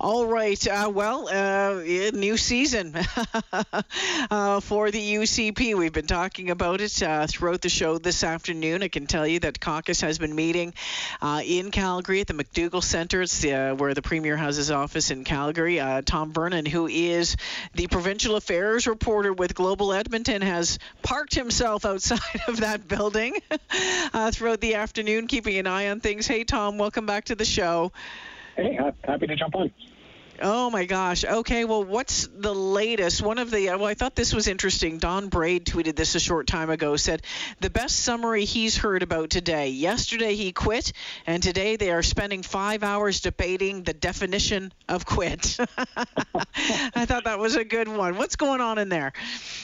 All right. Uh, well, uh, new season uh, for the UCP. We've been talking about it uh, throughout the show this afternoon. I can tell you that caucus has been meeting uh, in Calgary at the McDougall Center, uh, where the Premier has his office in Calgary. Tom Vernon, who is the provincial affairs reporter with Global Edmonton, has parked himself outside of that building throughout the afternoon, keeping an eye on things. Hey, Tom, welcome back to the show. Hey, happy to jump on. Oh my gosh. Okay. Well, what's the latest? One of the, well, I thought this was interesting. Don Braid tweeted this a short time ago, said the best summary he's heard about today. Yesterday he quit, and today they are spending five hours debating the definition of quit. I thought that was a good one. What's going on in there?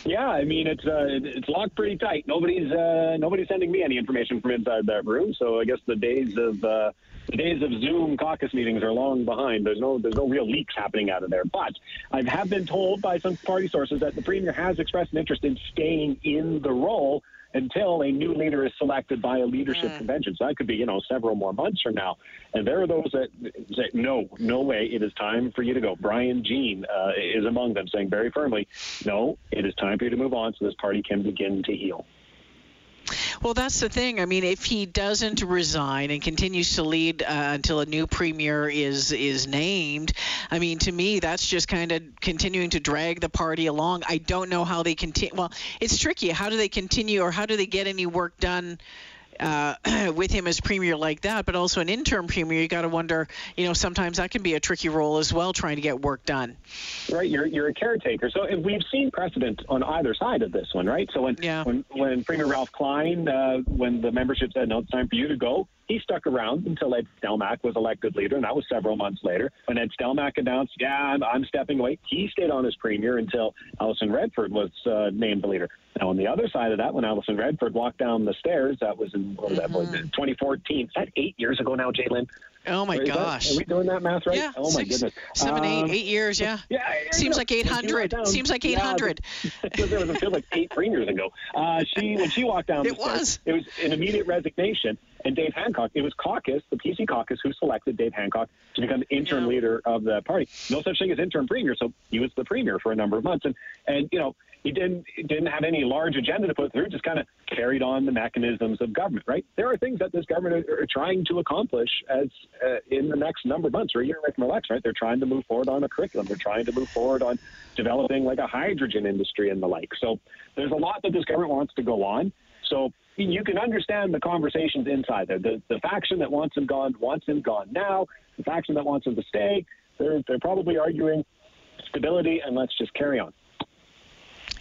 Yeah, I mean, it's uh, it's locked pretty tight. Nobody's uh, nobody's sending me any information from inside that room, so I guess the days of, uh, the days of Zoom caucus meetings are long behind. There's no there's no real leaks happening out of there. But I have been told by some party sources that the premier has expressed an interest in staying in the role until a new leader is selected by a leadership mm. convention. So that could be, you know, several more months from now. And there are those that say, no, no way, it is time for you to go. Brian Jean uh, is among them, saying very firmly, no, it is time for you to move on so this party can begin to heal. Well, that's the thing. I mean, if he doesn't resign and continues to lead uh, until a new premier is is named, I mean, to me, that's just kind of continuing to drag the party along. I don't know how they continue. Well, it's tricky. How do they continue, or how do they get any work done? Uh, with him as premier like that, but also an interim premier, you got to wonder, you know, sometimes that can be a tricky role as well, trying to get work done. Right, you're you're a caretaker. So we've seen precedent on either side of this one, right? So when yeah. when when Premier Ralph Klein, uh, when the membership said no, it's time for you to go, he stuck around until Ed Stelmach was elected leader, and that was several months later. When Ed Stelmach announced, yeah, I'm, I'm stepping away, he stayed on as premier until Alison Redford was uh, named the leader. Now, on the other side of that, when Alison Redford walked down the stairs, that was in what was that, mm-hmm. 2014. Is that eight years ago now, Jalen? Oh my gosh! That, are we doing that math right? Yeah. Oh my six, goodness. Seven, um, eight, eight years. Yeah. Yeah. Seems like 800. Seems like 800. Yeah, it was feels like eight premiers ago. Uh, she when she walked down. It was. Stairs, it was an immediate resignation. And Dave Hancock, it was caucus, the PC caucus, who selected Dave Hancock to become the interim yeah. leader of the party. No such thing as interim premier, so he was the premier for a number of months. And and you know he didn't he didn't have any large agenda to put through, just kind of carried on the mechanisms of government. Right? There are things that this government are, are trying to accomplish as uh, in the next number of months or a year from election. Right? They're trying to move forward on a curriculum. They're trying to move forward on developing like a hydrogen industry and the like. So there's a lot that this government wants to go on. So you can understand the conversations inside there. The, the faction that wants him gone wants him gone now. The faction that wants him to stay, they're, they're probably arguing stability and let's just carry on.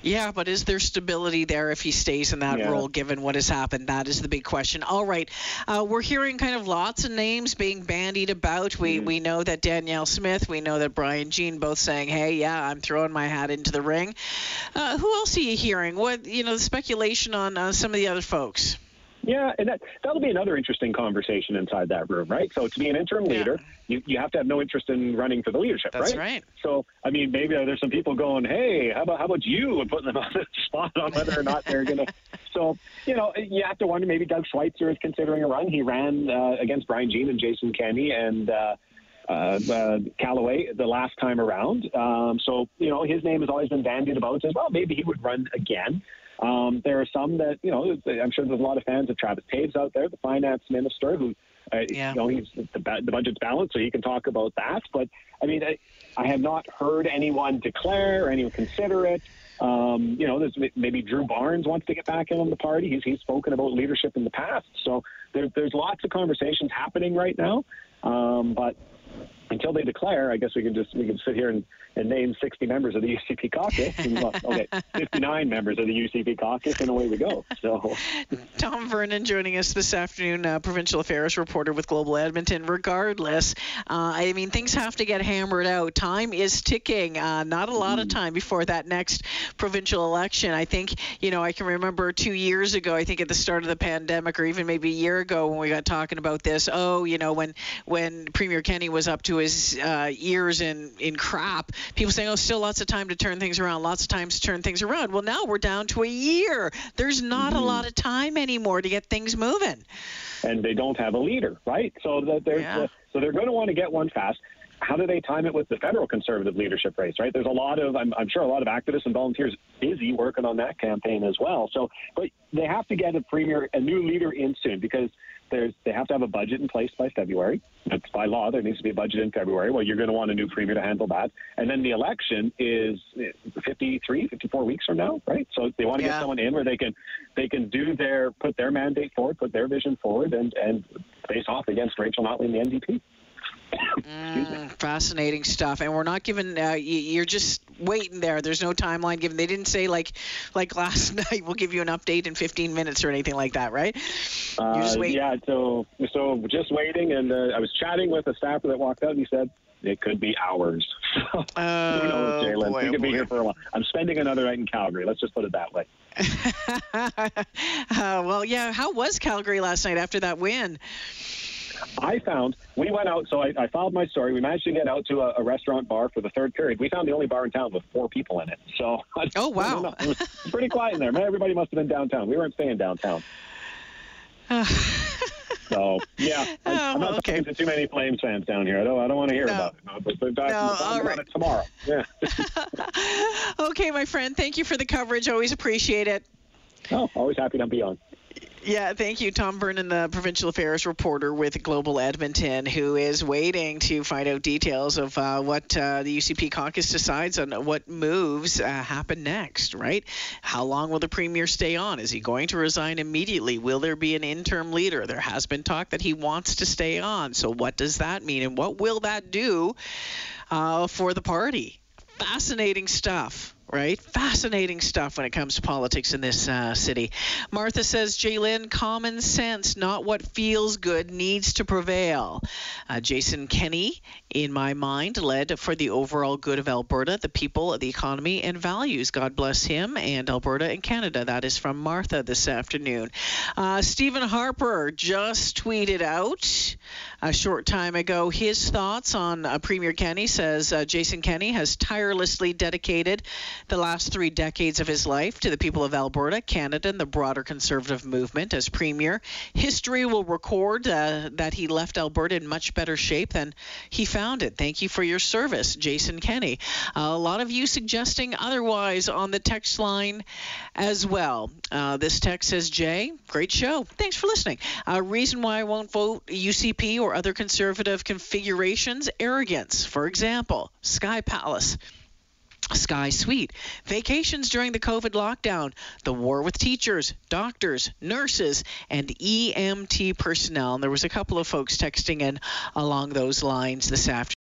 Yeah, but is there stability there if he stays in that yeah. role given what has happened? That is the big question. All right. Uh, we're hearing kind of lots of names being bandied about. We mm. we know that Danielle Smith, we know that Brian Jean both saying, hey, yeah, I'm throwing my hat into the ring. Uh, who else are you hearing? What, you know, the speculation on uh, some of the other folks? Yeah, and that that'll be another interesting conversation inside that room, right? So to be an interim yeah. leader, you, you have to have no interest in running for the leadership, That's right? right. So I mean, maybe there's some people going, "Hey, how about how about you?" and putting them on the spot on whether or not they're gonna. so you know, you have to wonder. Maybe Doug Schweitzer is considering a run. He ran uh, against Brian Jean and Jason Kenney and. Uh, uh, uh, Callaway the last time around. Um, so, you know, his name has always been bandied about as well. Maybe he would run again. Um, there are some that, you know, I'm sure there's a lot of fans of Travis Toews out there, the finance minister, who, uh, yeah. you know, he's the, the budget's balanced, so he can talk about that. But I mean, I, I have not heard anyone declare or anyone consider it. Um, you know, there's maybe Drew Barnes wants to get back in on the party. He's he's spoken about leadership in the past, so there, there's lots of conversations happening right now. Um, but until they declare, I guess we can just we can sit here and, and name 60 members of the UCP caucus. And, well, okay, 59 members of the UCP caucus, and away we go. So, Tom Vernon joining us this afternoon, uh, provincial affairs reporter with Global Edmonton. Regardless, uh, I mean things have to get hammered out. Time is ticking. Uh, not a lot of mm. time before that next provincial election. I think you know I can remember two years ago. I think at the start of the pandemic, or even maybe a year ago when we got talking about this. Oh, you know when when Premier Kenney was up to his uh, ears in in crap. People saying, "Oh, still lots of time to turn things around. Lots of times to turn things around." Well, now we're down to a year. There's not Mm-hmm. a lot of time anymore to get things moving. and they don't have a leader, right? So that there's Yeah. so they're going to want to get one fast. How do they time it with the federal conservative leadership race, right? There's a lot of, I'm, I'm sure, a lot of activists and volunteers busy working on that campaign as well. So, but they have to get a premier, a new leader in soon because there's they have to have a budget in place by February. That's by law. There needs to be a budget in February. Well, you're going to want a new premier to handle that, and then the election is 53, 54 weeks from now, right? So they want to Yeah. get someone in where they can they can do their put their mandate forward, put their vision forward, and and face off against Rachel Notley and the NDP. Mm, fascinating stuff, and we're not given. Uh, y- you're just waiting there. There's no timeline given. They didn't say like like last night. We'll give you an update in 15 minutes or anything like that, right? You're just Uh, waiting. yeah, so so just waiting, and uh, I was chatting with a staffer that walked out, and he said it could be hours. Who knows, Oh, Jalen? boy, we oh, could be boy. here for a while. I'm spending another night in Calgary. Let's just put it that way. uh, well, yeah. How was Calgary last night after that win? I found we went out, so I, I filed my story. We managed to get out to a, a restaurant bar for the third period. We found the only bar in town with four people in it. So Oh, wow. I don't know. It was pretty quiet in there. Man, everybody must have been downtown. We weren't staying downtown. So yeah, I, Oh, I'm not okay. talking to too many Flames fans down here. I don't. I don't want to hear No. about it. No, but they're talking No, about right. it tomorrow. Yeah. okay, my friend. Thank you for the coverage. Always appreciate it. oh, always happy to be on. Yeah, thank you, Tom Vernon, the provincial affairs reporter with Global Edmonton, who is waiting to find out details of uh, what uh, the UCP caucus decides on what moves uh, happen next. Right? How long will the premier stay on? Is he going to resign immediately? Will there be an interim leader? There has been talk that he wants to stay on. So what does that mean, and what will that do uh, for the party? Fascinating stuff right? Fascinating stuff when it comes to politics in this uh, city. Martha says, Jalen, common sense, not what feels good, needs to prevail. Uh, Jason Kenney, in my mind, led for the overall good of Alberta, the people, the economy, and values. God bless him and Alberta and Canada. That is from Martha this afternoon. Uh, Stephen Harper just tweeted out a short time ago his thoughts on uh, Premier Kenney Says uh, Jason Kenney has tirelessly dedicated the last three decades of his life to the people of Alberta, Canada, and the broader conservative movement. As Premier, history will record uh, that he left Alberta in much better shape than he found it. Thank you for your service, Jason Kenney. a lot of you suggesting otherwise on the text line as well. Uh, this text says, Jay, great show. Thanks for listening. Uh, reason why I won't vote UCP or other conservative configurations arrogance. For example, Sky Palace. Sky Suite, vacations during the COVID lockdown, the war with teachers, doctors, nurses, and EMT personnel. And there was a couple of folks texting in along those lines this afternoon.